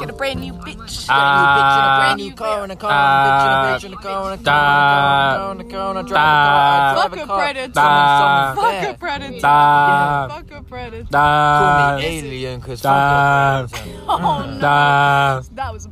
Get a brand new bitch. Ah. brand new car and a car ah, and a car, bitch and a bitch and a car and a car and a car and a car and a car and a car. I Fuck car. a a car. predator. Fuck a predator. Fuck a predator. Call me alien, cause fuck a predator. Oh no. That was